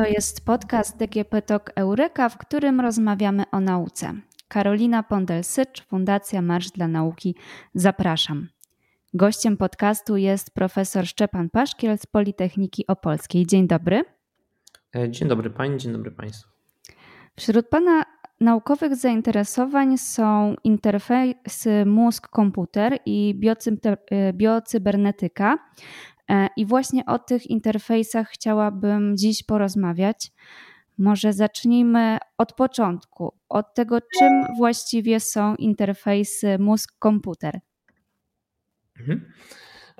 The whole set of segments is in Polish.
To jest podcast DGP Talk Eureka, w którym rozmawiamy o nauce. Karolina Pondel-Sycz, Fundacja Marsz dla Nauki. Zapraszam. Gościem podcastu jest profesor Szczepan Paszkiel z Politechniki Opolskiej. Dzień dobry. E, dzień dobry Pani, dzień dobry Państwu. Wśród Pana naukowych zainteresowań są interfejsy mózg-komputer i e, biocybernetyka. E, I właśnie o tych interfejsach chciałabym dziś porozmawiać. Może zacznijmy od początku, od tego, czym właściwie są interfejsy mózg-komputer. Mhm.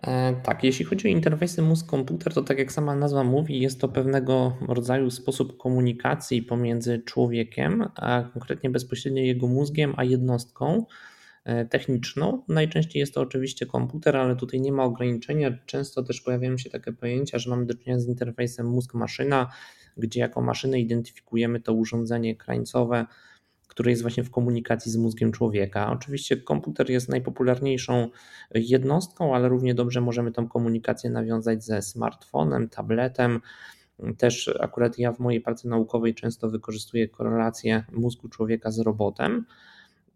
E, tak, jeśli chodzi o interfejsy mózg-komputer, to tak jak sama nazwa mówi, jest to pewnego rodzaju sposób komunikacji pomiędzy człowiekiem, a konkretnie bezpośrednio jego mózgiem, a jednostką techniczną. Najczęściej jest to oczywiście komputer, ale tutaj nie ma ograniczenia. Często też pojawiają się takie pojęcia, że mamy do czynienia z interfejsem mózg-maszyna, gdzie jako maszynę identyfikujemy to urządzenie krańcowe, które jest właśnie w komunikacji z mózgiem człowieka. Oczywiście komputer jest najpopularniejszą jednostką, ale równie dobrze możemy tą komunikację nawiązać ze smartfonem, tabletem. Też akurat ja w mojej pracy naukowej często wykorzystuję korelację mózgu człowieka z robotem,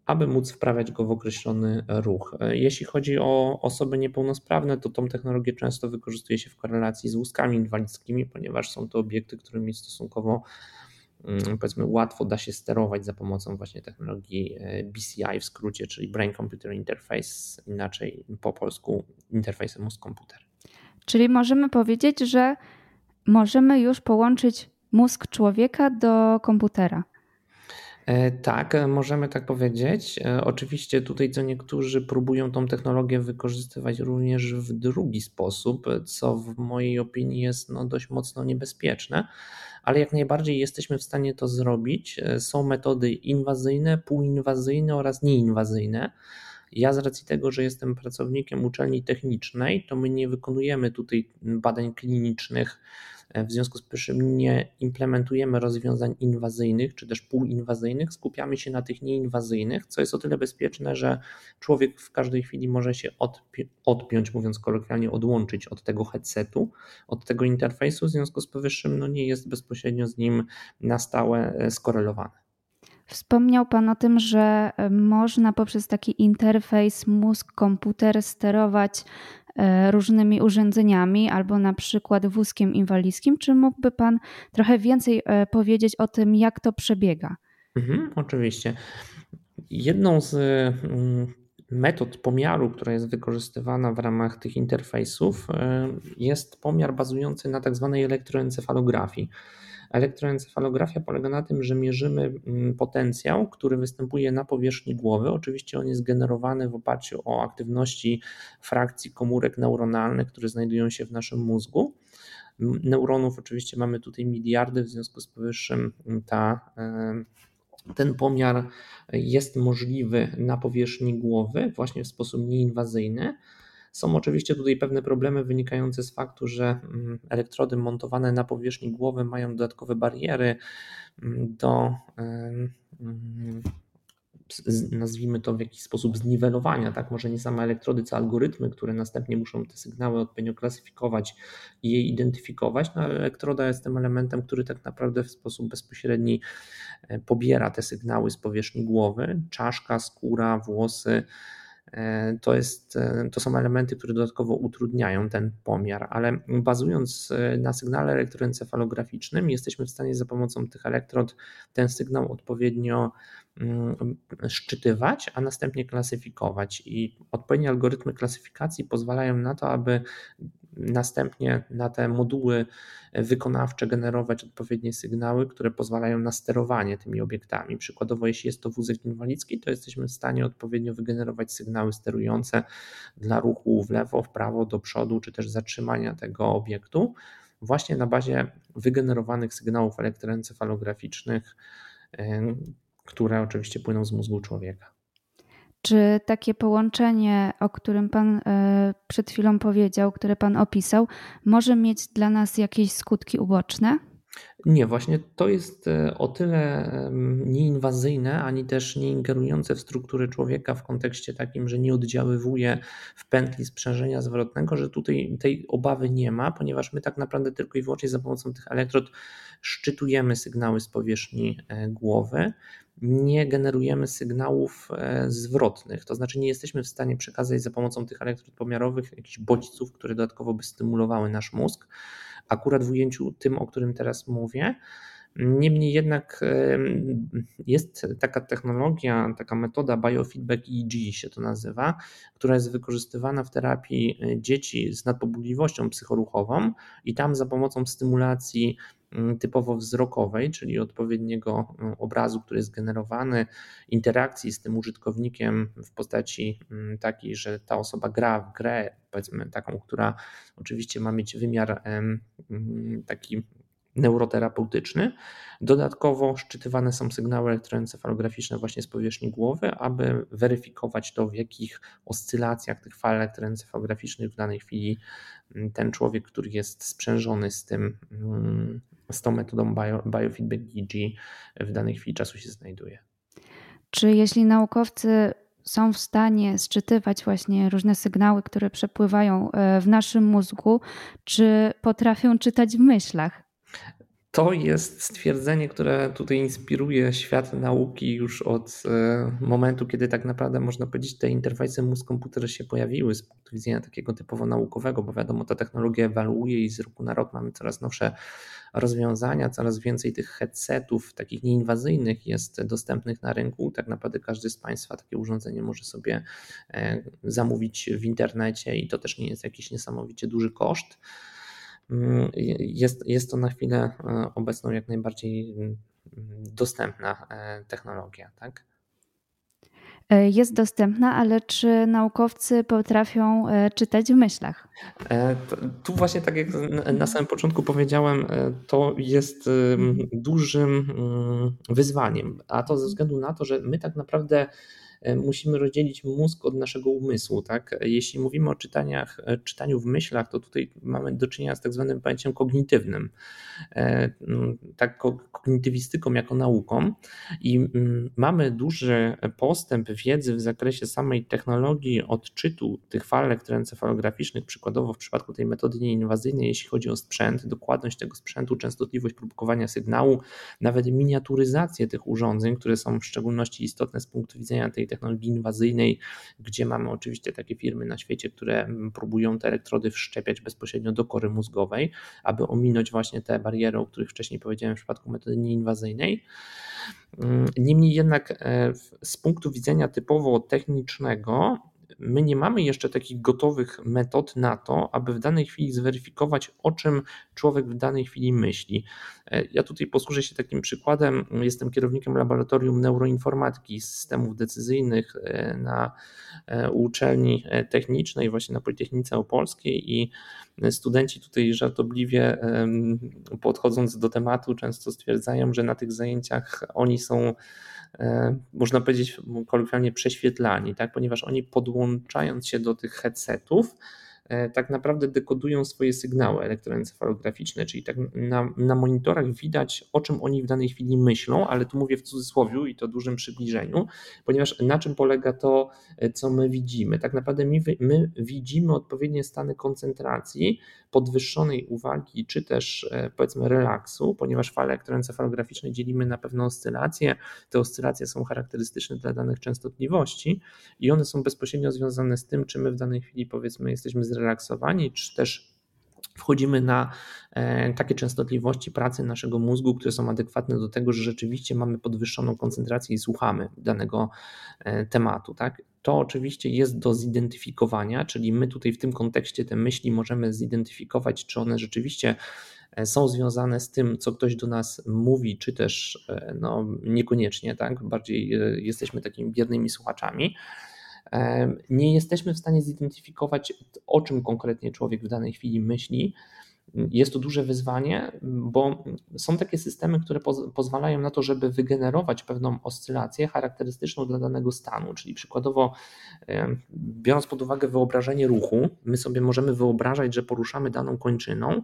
aby móc wprawiać go w określony ruch. Jeśli chodzi o osoby niepełnosprawne, to tą technologię często wykorzystuje się w korelacji z wózkami inwalidzkimi, ponieważ są to obiekty, którymi stosunkowo Mm, powiedzmy łatwo da się sterować za pomocą właśnie technologii e, BCI w skrócie, czyli Brain Computer Interface, inaczej po polsku interfejsem mózg-komputer. Czyli możemy powiedzieć, że możemy już połączyć mózg człowieka do komputera. E, tak, e, możemy tak powiedzieć. Oczywiście tutaj co niektórzy próbują tą technologię wykorzystywać również w drugi sposób, co w mojej opinii jest no dość mocno niebezpieczne ale jak najbardziej jesteśmy w stanie to zrobić. E, są metody inwazyjne, półinwazyjne oraz nieinwazyjne. Ja z racji tego, że jestem pracownikiem uczelni technicznej, to my nie wykonujemy tutaj badań klinicznych w związku z powyższym nie implementujemy rozwiązań inwazyjnych czy też półinwazyjnych, skupiamy się na tych nieinwazyjnych, co jest o tyle bezpieczne, że człowiek w każdej chwili może się odpi odpiąć, mówiąc kolokwialnie, odłączyć od tego headsetu, od tego interfejsu, w związku z powyższym no nie jest bezpośrednio z nim na stałe e, skorelowany. Wspomniał Pan o tym, że e, można poprzez taki interfejs mózg-komputer sterować różnymi urządzeniami albo na przykład wózkiem inwalidzkim. Czy mógłby Pan trochę więcej e, powiedzieć o tym, jak to przebiega? Mhm, oczywiście. Jedną z mm, metod pomiaru, która jest wykorzystywana w ramach tych interfejsów, e, jest pomiar bazujący na tak zwanej elektroencefalografii. Elektroencefalografia polega na tym, że mierzymy mm, potencjał, który występuje na powierzchni głowy. Oczywiście on jest generowany w oparciu o aktywności frakcji komórek neuronalnych, które znajdują się w naszym mózgu. Neuronów oczywiście mamy tutaj miliardy, w związku z powyższym ta ten pomiar jest możliwy na powierzchni głowy, właśnie w sposób nieinwazyjny. Są oczywiście tutaj pewne problemy wynikające z faktu, że mm, elektrody montowane na powierzchni głowy mają dodatkowe bariery mm, do mm, nazwijmy to w jakiś sposób zniwelowania, tak? Może nie same elektrody, co algorytmy, które następnie muszą te sygnały odpowiednio klasyfikować i je identyfikować, no ale elektroda jest tym elementem, który tak naprawdę w sposób bezpośredni e, pobiera te sygnały z powierzchni głowy, czaszka, skóra, włosy, to, jest, e, to są elementy, które dodatkowo utrudniają ten pomiar, ale bazując e, na sygnale elektroencefalograficznym, jesteśmy w stanie za pomocą tych elektrod ten sygnał odpowiednio mm, szczytywać, a następnie klasyfikować. I odpowiednie algorytmy klasyfikacji pozwalają na to, aby następnie na te moduły wykonawcze generować odpowiednie sygnały, które pozwalają na sterowanie tymi obiektami. Przykładowo, jeśli jest to wózek inwalidzki, to jesteśmy w stanie odpowiednio wygenerować sygnały sterujące dla ruchu w lewo, w prawo, do przodu, czy też zatrzymania tego obiektu, właśnie na bazie wygenerowanych sygnałów elektroencefalograficznych, które oczywiście płyną z mózgu człowieka. Czy takie połączenie, o którym Pan e, przed chwilą powiedział, które Pan opisał, może mieć dla nas jakieś skutki uboczne? Nie, właśnie to jest e, o tyle nieinwazyjne, ani też nie ingerujące w strukturę człowieka w kontekście takim, że nie oddziaływuje w pętli sprzężenia zwrotnego, że tutaj tej obawy nie ma, ponieważ my tak naprawdę tylko i wyłącznie za pomocą tych elektrod szczytujemy sygnały z powierzchni e, głowy nie generujemy sygnałów e, zwrotnych, to znaczy nie jesteśmy w stanie przekazać za pomocą tych elektrod pomiarowych jakichś bodźców, które dodatkowo by stymulowały nasz mózg. Akurat w ujęciu tym, o którym teraz mówię, Niemniej jednak jest taka technologia, taka metoda biofeedback EEG się to nazywa, która jest wykorzystywana w terapii e, dzieci z nadpobudliwością psychoruchową i tam za pomocą stymulacji mm, typowo wzrokowej, czyli odpowiedniego mm, obrazu, który jest generowany, interakcji z tym użytkownikiem w postaci mm, takiej, że ta osoba gra w grę, powiedzmy taką, która oczywiście ma mieć wymiar taki neuroterapeutyczny. Dodatkowo szczytywane są sygnały elektroencefalograficzne właśnie z powierzchni głowy, aby weryfikować to, w jakich oscylacjach tych fal elektroencefalograficznych w danej chwili mm, ten człowiek, który jest sprzężony z tym, mm, z tą metodą bio, biofeedback EEG w danej chwili czasu się znajduje. Czy jeśli naukowcy są w stanie sczytywać właśnie różne sygnały, które przepływają e, w naszym mózgu, czy potrafią czytać w myślach? To jest stwierdzenie, które tutaj inspiruje świat nauki już od e, momentu, kiedy tak naprawdę można powiedzieć, te interfejsy mózg-komputer się pojawiły z punktu widzenia takiego typowo naukowego, bo wiadomo, ta technologia ewoluuje i z roku na rok mamy coraz nowsze rozwiązania, coraz więcej tych headsetów takich nieinwazyjnych jest dostępnych na rynku. Tak naprawdę każdy z Państwa takie urządzenie może sobie e, zamówić w internecie i to też nie jest jakiś niesamowicie duży koszt. Mm, jest, jest to na chwilę e, obecną jak najbardziej mm, dostępna e, technologia, tak? E, jest dostępna, ale czy naukowcy potrafią czytać w myślach? Tu właśnie tak jak na samym początku powiedziałem, to jest dużym wyzwaniem, a to ze względu na to, że my tak naprawdę musimy rozdzielić mózg od naszego umysłu. Tak? Jeśli mówimy o czytaniach, e, czytaniu w myślach, to tutaj mamy do czynienia z tak zwanym pojęciem kognitywnym, e, tak kognitywistyką jako nauką i mamy duży postęp wiedzy w zakresie samej technologii odczytu tych fal elektroencefalograficznych, przykładowo w przypadku tej metody nieinwazyjnej, jeśli chodzi o sprzęt, dokładność tego sprzętu, częstotliwość próbkowania sygnału, nawet miniaturyzację tych urządzeń, które są w szczególności istotne z punktu widzenia tej technologii inwazyjnej, gdzie mamy oczywiście takie firmy na świecie, które próbują te elektrody wszczepiać bezpośrednio do kory mózgowej, aby ominąć właśnie te bariery, o których wcześniej powiedziałem w przypadku metody nieinwazyjnej. Niemniej jednak e, z punktu widzenia typowo technicznego, my nie mamy jeszcze takich gotowych metod na to, aby w danej chwili zweryfikować, o czym człowiek w danej chwili myśli. E, ja tutaj posłużę się takim przykładem. Jestem kierownikiem laboratorium neuroinformatyki systemów decyzyjnych e, na e, uczelni technicznej, właśnie na Politechnice Opolskiej i studenci tutaj żartobliwie podchodząc do tematu często stwierdzają, że na tych zajęciach oni są można powiedzieć kolokwialnie prześwietlani, tak? ponieważ oni podłączając się do tych headsetów, E, tak naprawdę dekodują swoje sygnały elektroencefalograficzne, czyli tak na, na monitorach widać, o czym oni w danej chwili myślą, ale tu mówię w cudzysłowie i to dużym przybliżeniu, ponieważ na czym polega to, e, co my widzimy? Tak naprawdę my, my widzimy odpowiednie stany koncentracji, podwyższonej uwagi, czy też e, powiedzmy relaksu, ponieważ fale elektroencefalograficzne dzielimy na pewne oscylacje. Te oscylacje są charakterystyczne dla danych częstotliwości i one są bezpośrednio związane z tym, czy my w danej chwili powiedzmy jesteśmy zrelaksowani, czy też wchodzimy na e, takie częstotliwości pracy naszego mózgu, które są adekwatne do tego, że rzeczywiście mamy podwyższoną koncentrację i słuchamy danego e, tematu. Tak? To oczywiście jest do zidentyfikowania, czyli my tutaj w tym kontekście te myśli możemy zidentyfikować, czy one rzeczywiście e, są związane z tym, co ktoś do nas mówi, czy też no, niekoniecznie, tak? bardziej jesteśmy takimi biernymi słuchaczami nie jesteśmy w stanie zidentyfikować, o czym konkretnie człowiek w danej chwili myśli. Jest to duże wyzwanie, bo są takie systemy, które pozwalają na to, żeby wygenerować pewną oscylację charakterystyczną dla danego stanu. Czyli przykładowo, biorąc pod uwagę wyobrażenie ruchu, my sobie możemy wyobrażać, że poruszamy daną kończyną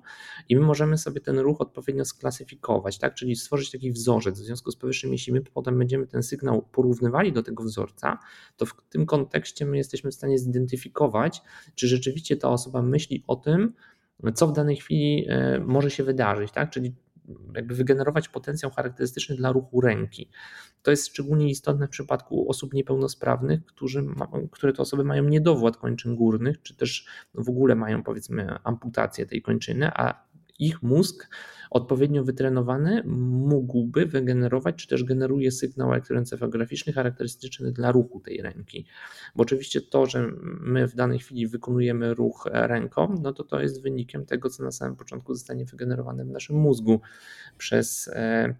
i my możemy sobie ten ruch odpowiednio sklasyfikować, tak? czyli stworzyć taki wzorzec. W związku z powyższym, jeśli my potem będziemy ten sygnał porównywali do tego wzorca, to w tym kontekście my jesteśmy w stanie zidentyfikować, czy rzeczywiście ta osoba myśli o tym, co w danej chwili e, może się wydarzyć, tak? Czyli jakby wygenerować potencjał charakterystyczny dla ruchu ręki. To jest szczególnie istotne w przypadku osób niepełnosprawnych, którzy, które to osoby mają niedowład kończyn górnych, czy też w ogóle mają powiedzmy amputację tej kończyny, a ich mózg odpowiednio wytrenowany mógłby wygenerować, czy też generuje sygnał elektroencefalograficzny charakterystyczny dla ruchu tej ręki. Bo oczywiście to, że my w danej chwili wykonujemy ruch ręką, no to to jest wynikiem tego, co na samym początku zostanie wygenerowane w naszym mózgu przez e,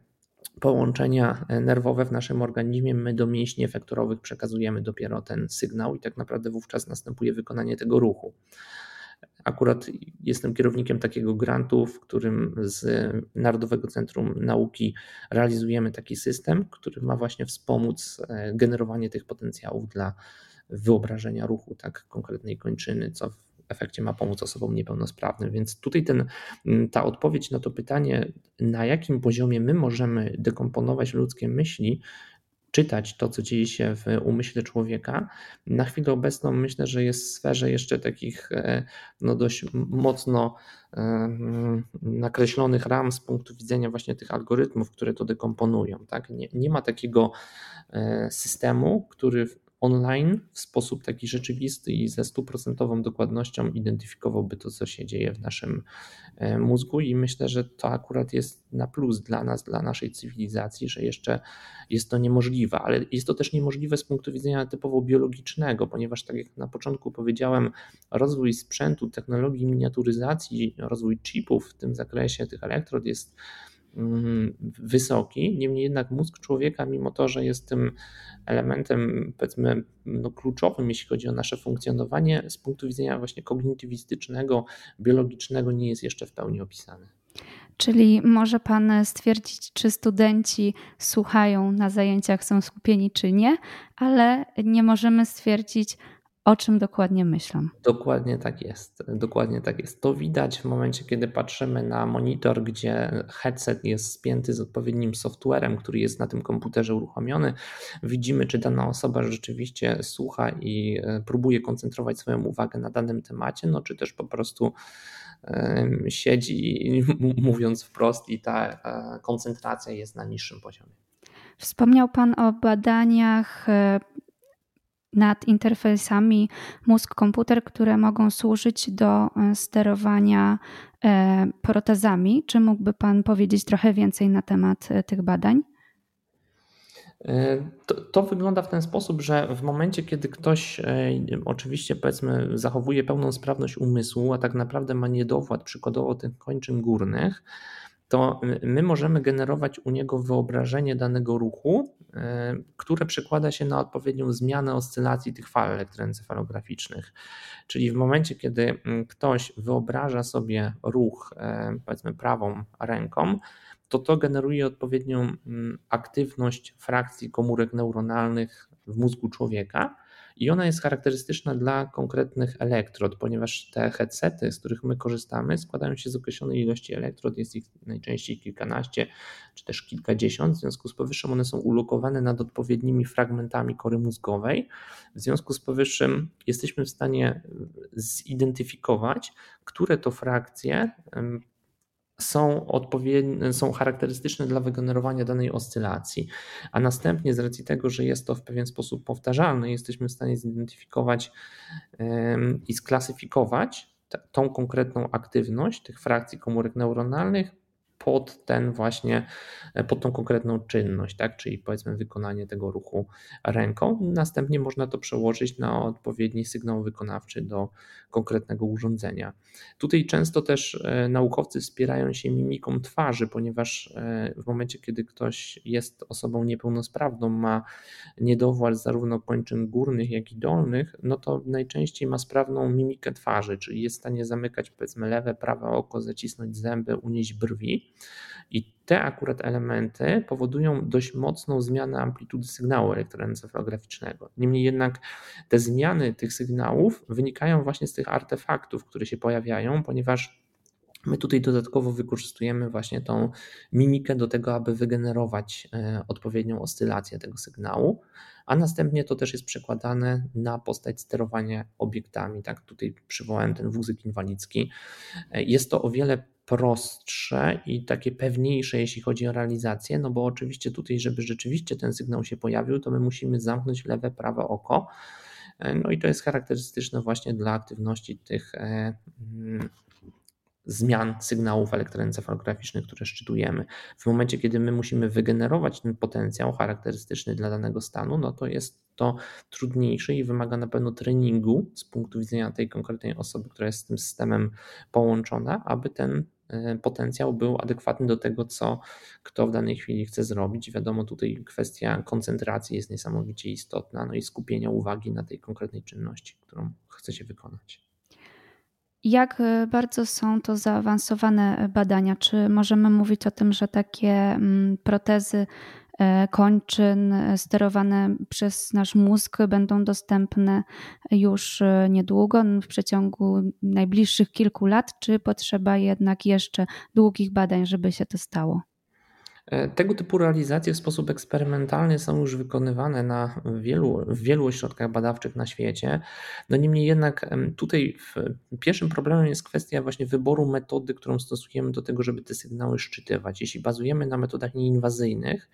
połączenia nerwowe w naszym organizmie, my do mięśni efektorowych przekazujemy dopiero ten sygnał i tak naprawdę wówczas następuje wykonanie tego ruchu. Akurat jestem kierownikiem takiego grantu, w którym z Narodowego Centrum Nauki realizujemy taki system, który ma właśnie wspomóc e, generowanie tych potencjałów dla wyobrażenia ruchu tak konkretnej kończyny, co w efekcie ma pomóc osobom niepełnosprawnym. Więc tutaj ten, ta odpowiedź na to pytanie, na jakim poziomie my możemy dekomponować ludzkie myśli, czytać to, co dzieje się w umyśle człowieka. Na chwilę obecną myślę, że jest w sferze jeszcze takich e, no dość mocno e, nakreślonych ram z punktu widzenia właśnie tych algorytmów, które to dekomponują. Tak? Nie, nie ma takiego e, systemu, który online w sposób taki rzeczywisty i ze stuprocentową dokładnością identyfikowałby to, co się dzieje w naszym e, mózgu, i myślę, że to akurat jest na plus dla nas, dla naszej cywilizacji, że jeszcze jest to niemożliwe, ale jest to też niemożliwe z punktu widzenia typowo biologicznego, ponieważ, tak jak na początku powiedziałem, rozwój sprzętu, technologii miniaturyzacji, rozwój chipów w tym zakresie, tych elektrod jest wysoki, niemniej jednak mózg człowieka, mimo to, że jest tym elementem powiedzmy no, kluczowym, jeśli chodzi o nasze funkcjonowanie, z punktu widzenia właśnie kognitywistycznego, biologicznego nie jest jeszcze w pełni opisany. Czyli może Pan stwierdzić, czy studenci słuchają na zajęciach, są skupieni, czy nie, ale nie możemy stwierdzić, o czym dokładnie myślą. Dokładnie tak jest. Dokładnie tak jest. To widać w momencie, kiedy patrzymy na monitor, gdzie headset jest spięty z odpowiednim softwarem, który jest na tym komputerze uruchomiony. Widzimy, czy dana osoba rzeczywiście słucha i e, próbuje koncentrować swoją uwagę na danym temacie, no czy też po prostu siedzi, mówiąc wprost, i ta e, koncentracja jest na niższym poziomie. Wspomniał Pan o badaniach e, nad interfejsami mózg-komputer, które mogą służyć do e, sterowania e, protezami. Czy mógłby Pan powiedzieć trochę więcej na temat e, tych badań? To, to, wygląda w ten sposób, że w momencie, kiedy ktoś oczywiście powiedzmy zachowuje pełną sprawność umysłu, a tak naprawdę ma niedowład przykładowo tych kończyn górnych, to my możemy generować u niego wyobrażenie danego ruchu, które przekłada się na odpowiednią zmianę oscylacji tych fal elektroencefalograficznych. Czyli w momencie, kiedy mm, ktoś wyobraża sobie ruch, e, powiedzmy prawą ręką, to to generuje odpowiednią mm, aktywność frakcji komórek neuronalnych w mózgu człowieka i ona jest charakterystyczna dla konkretnych elektrod, ponieważ te headsety, z których my korzystamy, składają się z określonej ilości elektrod, jest ich najczęściej kilkanaście czy też kilkadziesiąt. W związku z powyższym one są ulokowane nad odpowiednimi fragmentami kory mózgowej. W związku z powyższym jesteśmy w stanie zidentyfikować, które to frakcje są, są charakterystyczne dla wygenerowania danej oscylacji, a następnie z racji tego, że jest to w pewien sposób powtarzalne, jesteśmy w stanie zidentyfikować i sklasyfikować tą konkretną aktywność tych frakcji komórek neuronalnych pod ten właśnie, e, pod tą konkretną czynność, tak? czyli powiedzmy wykonanie tego ruchu ręką. Następnie można to przełożyć na odpowiedni sygnał wykonawczy do konkretnego urządzenia. Tutaj często też e, naukowcy wspierają się mimiką twarzy, ponieważ e, w momencie, kiedy ktoś jest osobą niepełnosprawną, ma niedowład zarówno kończyn górnych, jak i dolnych, no to najczęściej ma sprawną mimikę twarzy, czyli jest w stanie zamykać powiedzmy lewe, prawe oko, zacisnąć zęby, unieść brwi. I te akurat elementy powodują dość mocną zmianę amplitudy sygnału elektroencefalograficznego. Niemniej jednak te zmiany tych sygnałów wynikają właśnie z tych artefaktów, które się pojawiają, ponieważ My tutaj dodatkowo wykorzystujemy właśnie tą mimikę do tego, aby wygenerować e, odpowiednią oscylację tego sygnału, a następnie to też jest przekładane na postać sterowania obiektami. Tak, tutaj przywołałem ten wózek inwalidzki. E, jest to o wiele prostsze i takie pewniejsze, jeśli chodzi o realizację, no bo oczywiście tutaj, żeby rzeczywiście ten sygnał się pojawił, to my musimy zamknąć lewe, prawe oko. E, no i to jest charakterystyczne właśnie dla aktywności tych mm, zmian sygnałów elektroencefalograficznych, które szczytujemy. W momencie, kiedy my musimy wygenerować ten potencjał charakterystyczny dla danego stanu, no to jest to trudniejsze i wymaga na pewno treningu z punktu widzenia tej konkretnej osoby, która jest z tym systemem połączona, aby ten e, potencjał był adekwatny do tego, co kto w danej chwili chce zrobić. Wiadomo, tutaj kwestia koncentracji jest niesamowicie istotna, no i skupienia uwagi na tej konkretnej czynności, którą chce się wykonać. Jak e, bardzo są to zaawansowane badania? Czy możemy mówić o tym, że takie mm, protezy e, kończyn e, sterowane przez nasz mózg będą dostępne już niedługo, w przeciągu najbliższych kilku lat, czy potrzeba jednak jeszcze długich badań, żeby się to stało? E, tego typu realizacje w sposób eksperymentalny są już wykonywane na wielu, w wielu ośrodkach badawczych na świecie. No niemniej jednak tutaj pierwszym problemem jest kwestia właśnie wyboru metody, którą stosujemy do tego, żeby te sygnały szczytywać. Jeśli bazujemy na metodach nieinwazyjnych,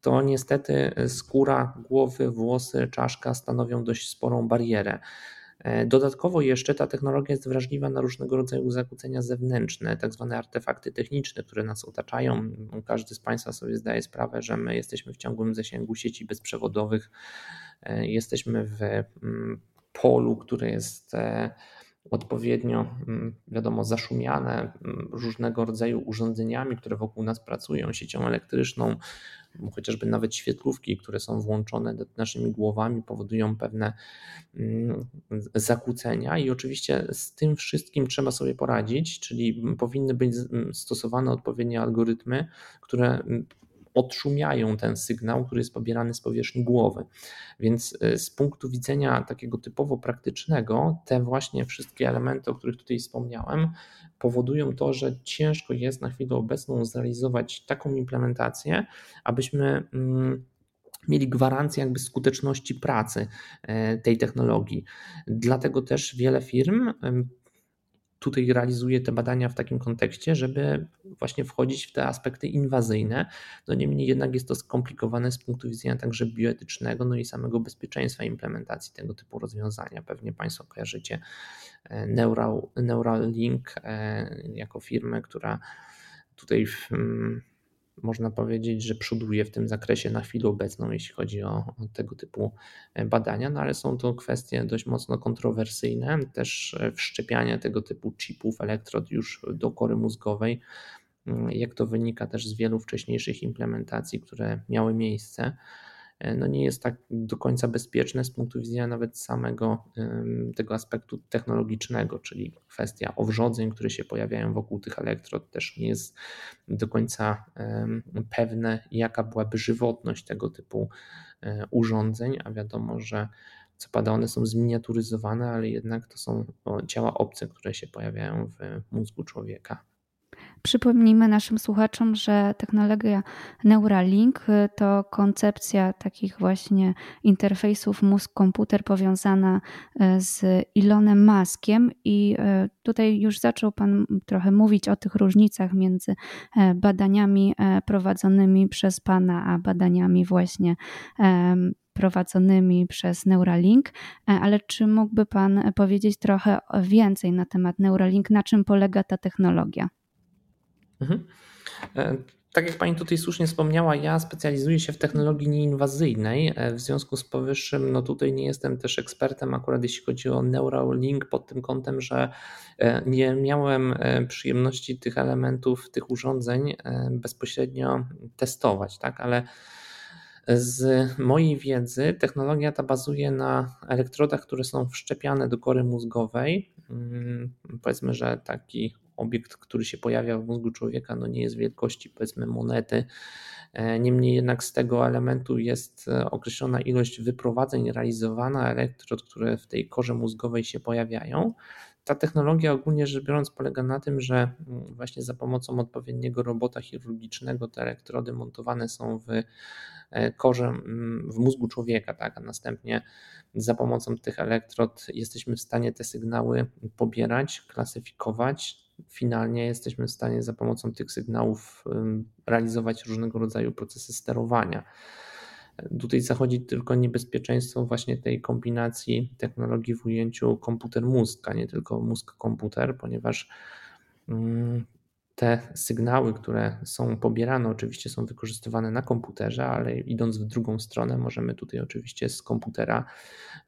to niestety skóra, głowy, włosy, czaszka stanowią dość sporą barierę. E, dodatkowo jeszcze ta technologia jest wrażliwa na różnego rodzaju zakłócenia zewnętrzne, tak zwane artefakty techniczne, które nas otaczają. Każdy z Państwa sobie zdaje sprawę, że my jesteśmy w ciągłym zasięgu sieci bezprzewodowych, e, jesteśmy w mm, polu, które jest e, odpowiednio, mm, wiadomo, zaszumiane mm, różnego rodzaju urządzeniami, które wokół nas pracują, siecią elektryczną, chociażby nawet świetlówki, które są włączone naszymi głowami, powodują pewne mm, zakłócenia, i oczywiście z tym wszystkim trzeba sobie poradzić, czyli powinny być stosowane odpowiednie algorytmy, które odszumiają ten sygnał, który jest pobierany z powierzchni głowy. Więc y, z punktu widzenia takiego typowo praktycznego, te właśnie wszystkie elementy, o których tutaj wspomniałem, powodują to, że ciężko jest na chwilę obecną zrealizować taką implementację, abyśmy mm, mieli gwarancję jakby skuteczności pracy e, tej technologii. Dlatego też wiele firm tutaj realizuje te badania w takim kontekście, żeby właśnie wchodzić w te aspekty inwazyjne. No niemniej jednak jest to skomplikowane z punktu widzenia także bioetycznego, no i samego bezpieczeństwa implementacji tego typu rozwiązania. Pewnie Państwo kojarzycie e, Neural, Neuralink e, jako firmę, która tutaj w, mm, można powiedzieć, że przoduje w tym zakresie na chwilę obecną, jeśli chodzi o, o, tego typu e, badania, no ale są to kwestie dość mocno kontrowersyjne. Też e, wszczepianie tego typu chipów, elektrod już do kory mózgowej, mm, jak to wynika też z wielu wcześniejszych implementacji, które miały miejsce. E, no nie jest tak do końca bezpieczne z punktu widzenia nawet samego tego aspektu technologicznego, czyli kwestia owrzodzeń, które się pojawiają wokół tych elektrod, też nie jest do końca pewne, jaka byłaby żywotność tego typu e, urządzeń, a wiadomo, że co pada, one są zminiaturyzowane, ale jednak to są ciała obce, które się pojawiają w mózgu człowieka. Przypomnijmy naszym słuchaczom, że technologia Neuralink to koncepcja takich właśnie interfejsów mózg-komputer powiązana e, z Elonem Muskiem i e, tutaj już zaczął Pan trochę mówić o tych różnicach między e, badaniami prowadzonymi przez Pana, a badaniami właśnie prowadzonymi przez Neuralink, ale czy mógłby Pan powiedzieć trochę więcej na temat Neuralink, na czym polega ta technologia? Mhm. Tak jak Pani tutaj słusznie wspomniała, ja specjalizuję się w technologii nieinwazyjnej. E, w związku z powyższym, no tutaj nie jestem też ekspertem, akurat jeśli chodzi o Neuralink, pod tym kątem, że e, nie miałem e, przyjemności tych elementów, tych urządzeń bezpośrednio testować, tak, ale z mojej wiedzy technologia ta bazuje na elektrodach, które są wszczepiane do kory mózgowej. Mm, powiedzmy, że taki obiekt, który się pojawia w mózgu człowieka, no nie jest wielkości powiedzmy monety. E, niemniej jednak z tego elementu jest e, określona ilość wyprowadzeń realizowana elektrod, które w tej korze mózgowej się pojawiają. Ta technologia ogólnie rzecz biorąc polega na tym, że mm, właśnie za pomocą odpowiedniego robota chirurgicznego te elektrody montowane są w e, korze, mm, w mózgu człowieka, tak, a następnie za pomocą tych elektrod jesteśmy w stanie te sygnały pobierać, klasyfikować, finalnie jesteśmy w stanie za pomocą tych sygnałów realizować różnego rodzaju procesy sterowania. Tutaj zachodzi tylko niebezpieczeństwo właśnie tej kombinacji technologii w ujęciu komputer-mózg, a nie tylko mózg-komputer, ponieważ te sygnały, które są pobierane, oczywiście są wykorzystywane na komputerze, ale idąc w drugą stronę, możemy tutaj oczywiście z komputera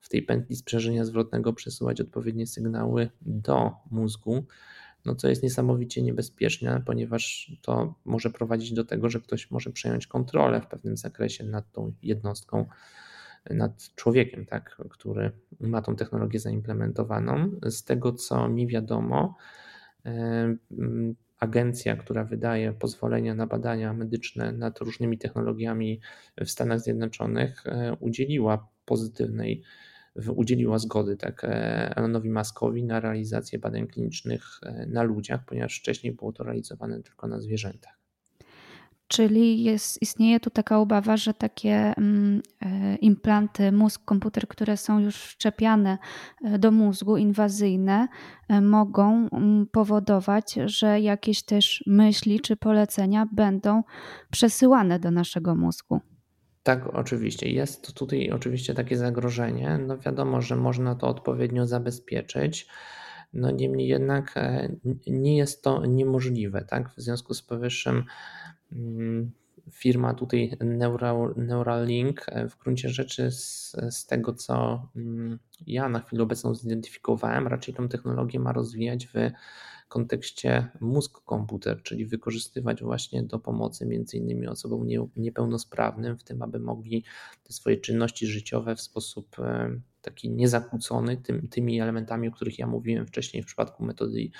w tej pętli sprzężenia zwrotnego przesyłać odpowiednie sygnały do mózgu no co jest niesamowicie niebezpieczne, ponieważ to może prowadzić do tego, że ktoś może przejąć kontrolę w pewnym zakresie nad tą jednostką, nad człowiekiem, tak, który ma tą technologię zaimplementowaną. Z tego co mi wiadomo, agencja, która wydaje pozwolenia na badania medyczne nad różnymi technologiami w Stanach Zjednoczonych, e, udzieliła pozytywnej udzieliła zgody tak e, Elonowi Maskowi na realizację badań klinicznych e, na ludziach, ponieważ wcześniej było to realizowane tylko na zwierzętach. Czyli jest, istnieje tu taka obawa, że takie mm, e, implanty mózg-komputer, które są już wszczepiane do mózgu, inwazyjne, mogą mm, powodować, że jakieś też myśli czy polecenia będą przesyłane do naszego mózgu. Tak, oczywiście. Jest tutaj oczywiście takie zagrożenie. No wiadomo, że można to odpowiednio zabezpieczyć. No niemniej jednak e, nie jest to niemożliwe, tak? W związku z powyższym mm, firma tutaj Neural, Neuralink e, w gruncie rzeczy z, z tego, co mm, ja na chwilę obecną zidentyfikowałem, raczej tą technologię ma rozwijać w kontekście mózg-komputer, czyli wykorzystywać właśnie do pomocy między innymi osobom niepełnosprawnym, w tym aby mogli te swoje czynności życiowe w sposób e, taki niezakłócony tym, tymi elementami, o których ja mówiłem wcześniej w przypadku metody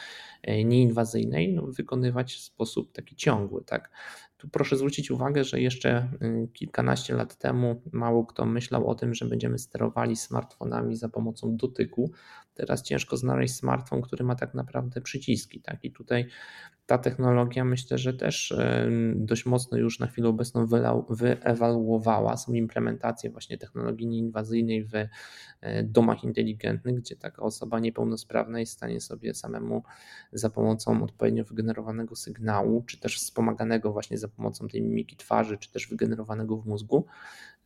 e, nieinwazyjnej, no, wykonywać w sposób taki ciągły. Tak? Tu proszę zwrócić uwagę, że jeszcze y, kilkanaście lat temu mało kto myślał o tym, że będziemy sterowali smartfonami za pomocą dotyku. Teraz ciężko znaleźć smartfon, który ma tak naprawdę przyciski. Tak? I tutaj ta technologia myślę, że też y, dość mocno już na chwilę obecną wyewaluowała. Są implementacje właśnie technologii nieinwazyjnej w y, domach inteligentnych, gdzie taka osoba niepełnosprawna jest w stanie sobie samemu za pomocą odpowiednio wygenerowanego sygnału, czy też wspomaganego właśnie za pomocą tej mimiki twarzy, czy też wygenerowanego w mózgu,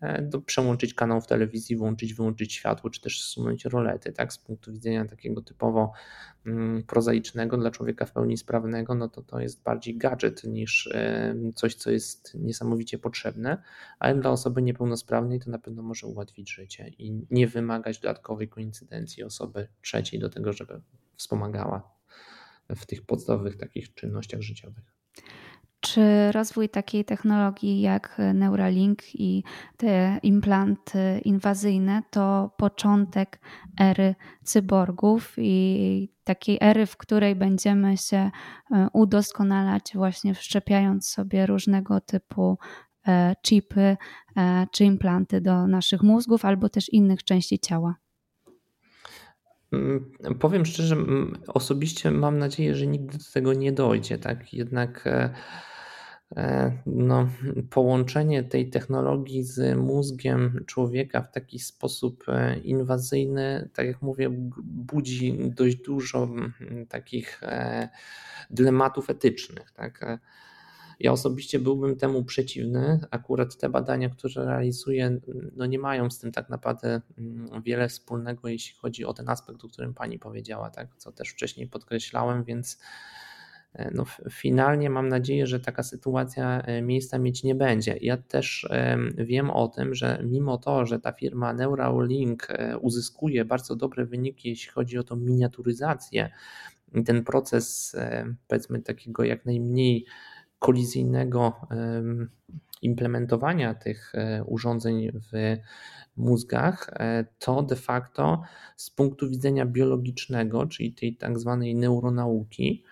e, do przełączyć kanał w telewizji, włączyć, wyłączyć światło, czy też zsunąć rolety. Tak, z punktu widzenia takiego typowo mm, prozaicznego dla człowieka w pełni sprawnego, no to to jest bardziej gadżet niż e, coś, co jest niesamowicie potrzebne, ale dla osoby niepełnosprawnej to na pewno może ułatwić życie i nie wymagać dodatkowej koincydencji osoby trzeciej do tego, żeby wspomagała w tych podstawowych takich czynnościach życiowych. Czy rozwój takiej technologii jak Neuralink i te implanty inwazyjne to początek ery cyborgów i takiej ery, w której będziemy się e, udoskonalać, właśnie wszczepiając sobie różnego typu e, chipy e, czy implanty do naszych mózgów albo też innych części ciała? Mm, powiem szczerze, osobiście mam nadzieję, że nigdy do tego nie dojdzie. Tak? Jednak no, połączenie tej technologii z mózgiem człowieka w taki sposób e, inwazyjny, tak jak mówię, budzi dość dużo takich e, dylematów etycznych. Tak? Ja osobiście byłbym temu przeciwny. Akurat te badania, które realizuję, no nie mają z tym tak naprawdę wiele wspólnego, jeśli chodzi o ten aspekt, o którym pani powiedziała, tak? co też wcześniej podkreślałem, więc no, finalnie mam nadzieję, że taka sytuacja miejsca mieć nie będzie. Ja też wiem o tym, że mimo to, że ta firma Neuralink uzyskuje bardzo dobre wyniki, jeśli chodzi o tą miniaturyzację, ten proces, powiedzmy, takiego jak najmniej kolizyjnego implementowania tych e, urządzeń w mózgach, e, to de facto z punktu widzenia biologicznego, czyli tej tak zwanej neuronauki,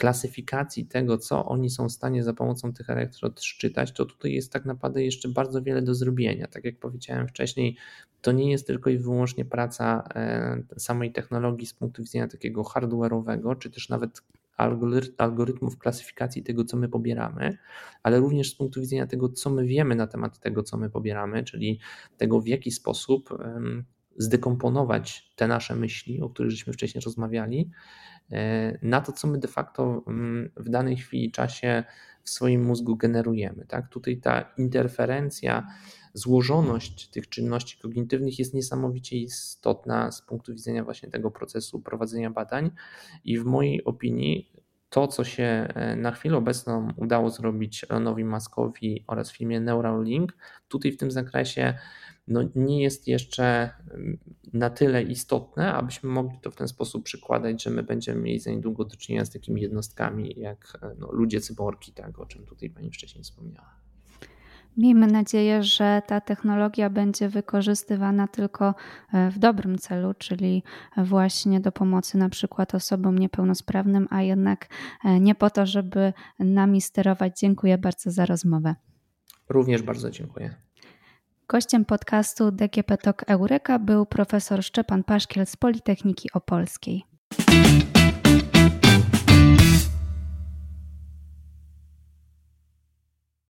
klasyfikacji tego, co oni są w stanie za pomocą tych elektrod szczytać, to tutaj jest tak naprawdę jeszcze bardzo wiele do zrobienia. Tak jak powiedziałem wcześniej, to nie jest tylko i wyłącznie praca e, samej technologii z punktu widzenia takiego hardware'owego, czy też nawet algorytmów klasyfikacji tego, co my pobieramy, ale również z punktu widzenia tego, co my wiemy na temat tego, co my pobieramy, czyli tego, w jaki sposób zdekomponować te nasze myśli, o których żeśmy wcześniej rozmawiali, na to, co my de facto w danej chwili czasie w swoim mózgu generujemy. Tak? Tutaj ta interferencja, złożoność tych czynności kognitywnych jest niesamowicie istotna z punktu widzenia właśnie tego procesu prowadzenia badań i w mojej opinii to, co się e, na chwilę obecną udało zrobić Elonowi Muskowi oraz firmie Neuralink, tutaj w tym zakresie no, nie jest jeszcze mm, na tyle istotne, abyśmy mogli to w ten sposób przykładać, że my będziemy mieli za niedługo do czynienia z takimi jednostkami jak e, no, ludzie cyborgi, tak, o czym tutaj Pani wcześniej wspomniała. Miejmy nadzieję, że ta technologia będzie wykorzystywana tylko e, w dobrym celu, czyli właśnie do pomocy na przykład osobom niepełnosprawnym, a jednak e, nie po to, żeby nami sterować. Dziękuję bardzo za rozmowę. Również bardzo dziękuję. Gościem podcastu DGP Talk Eureka był profesor Szczepan Paszkiel z Politechniki Opolskiej.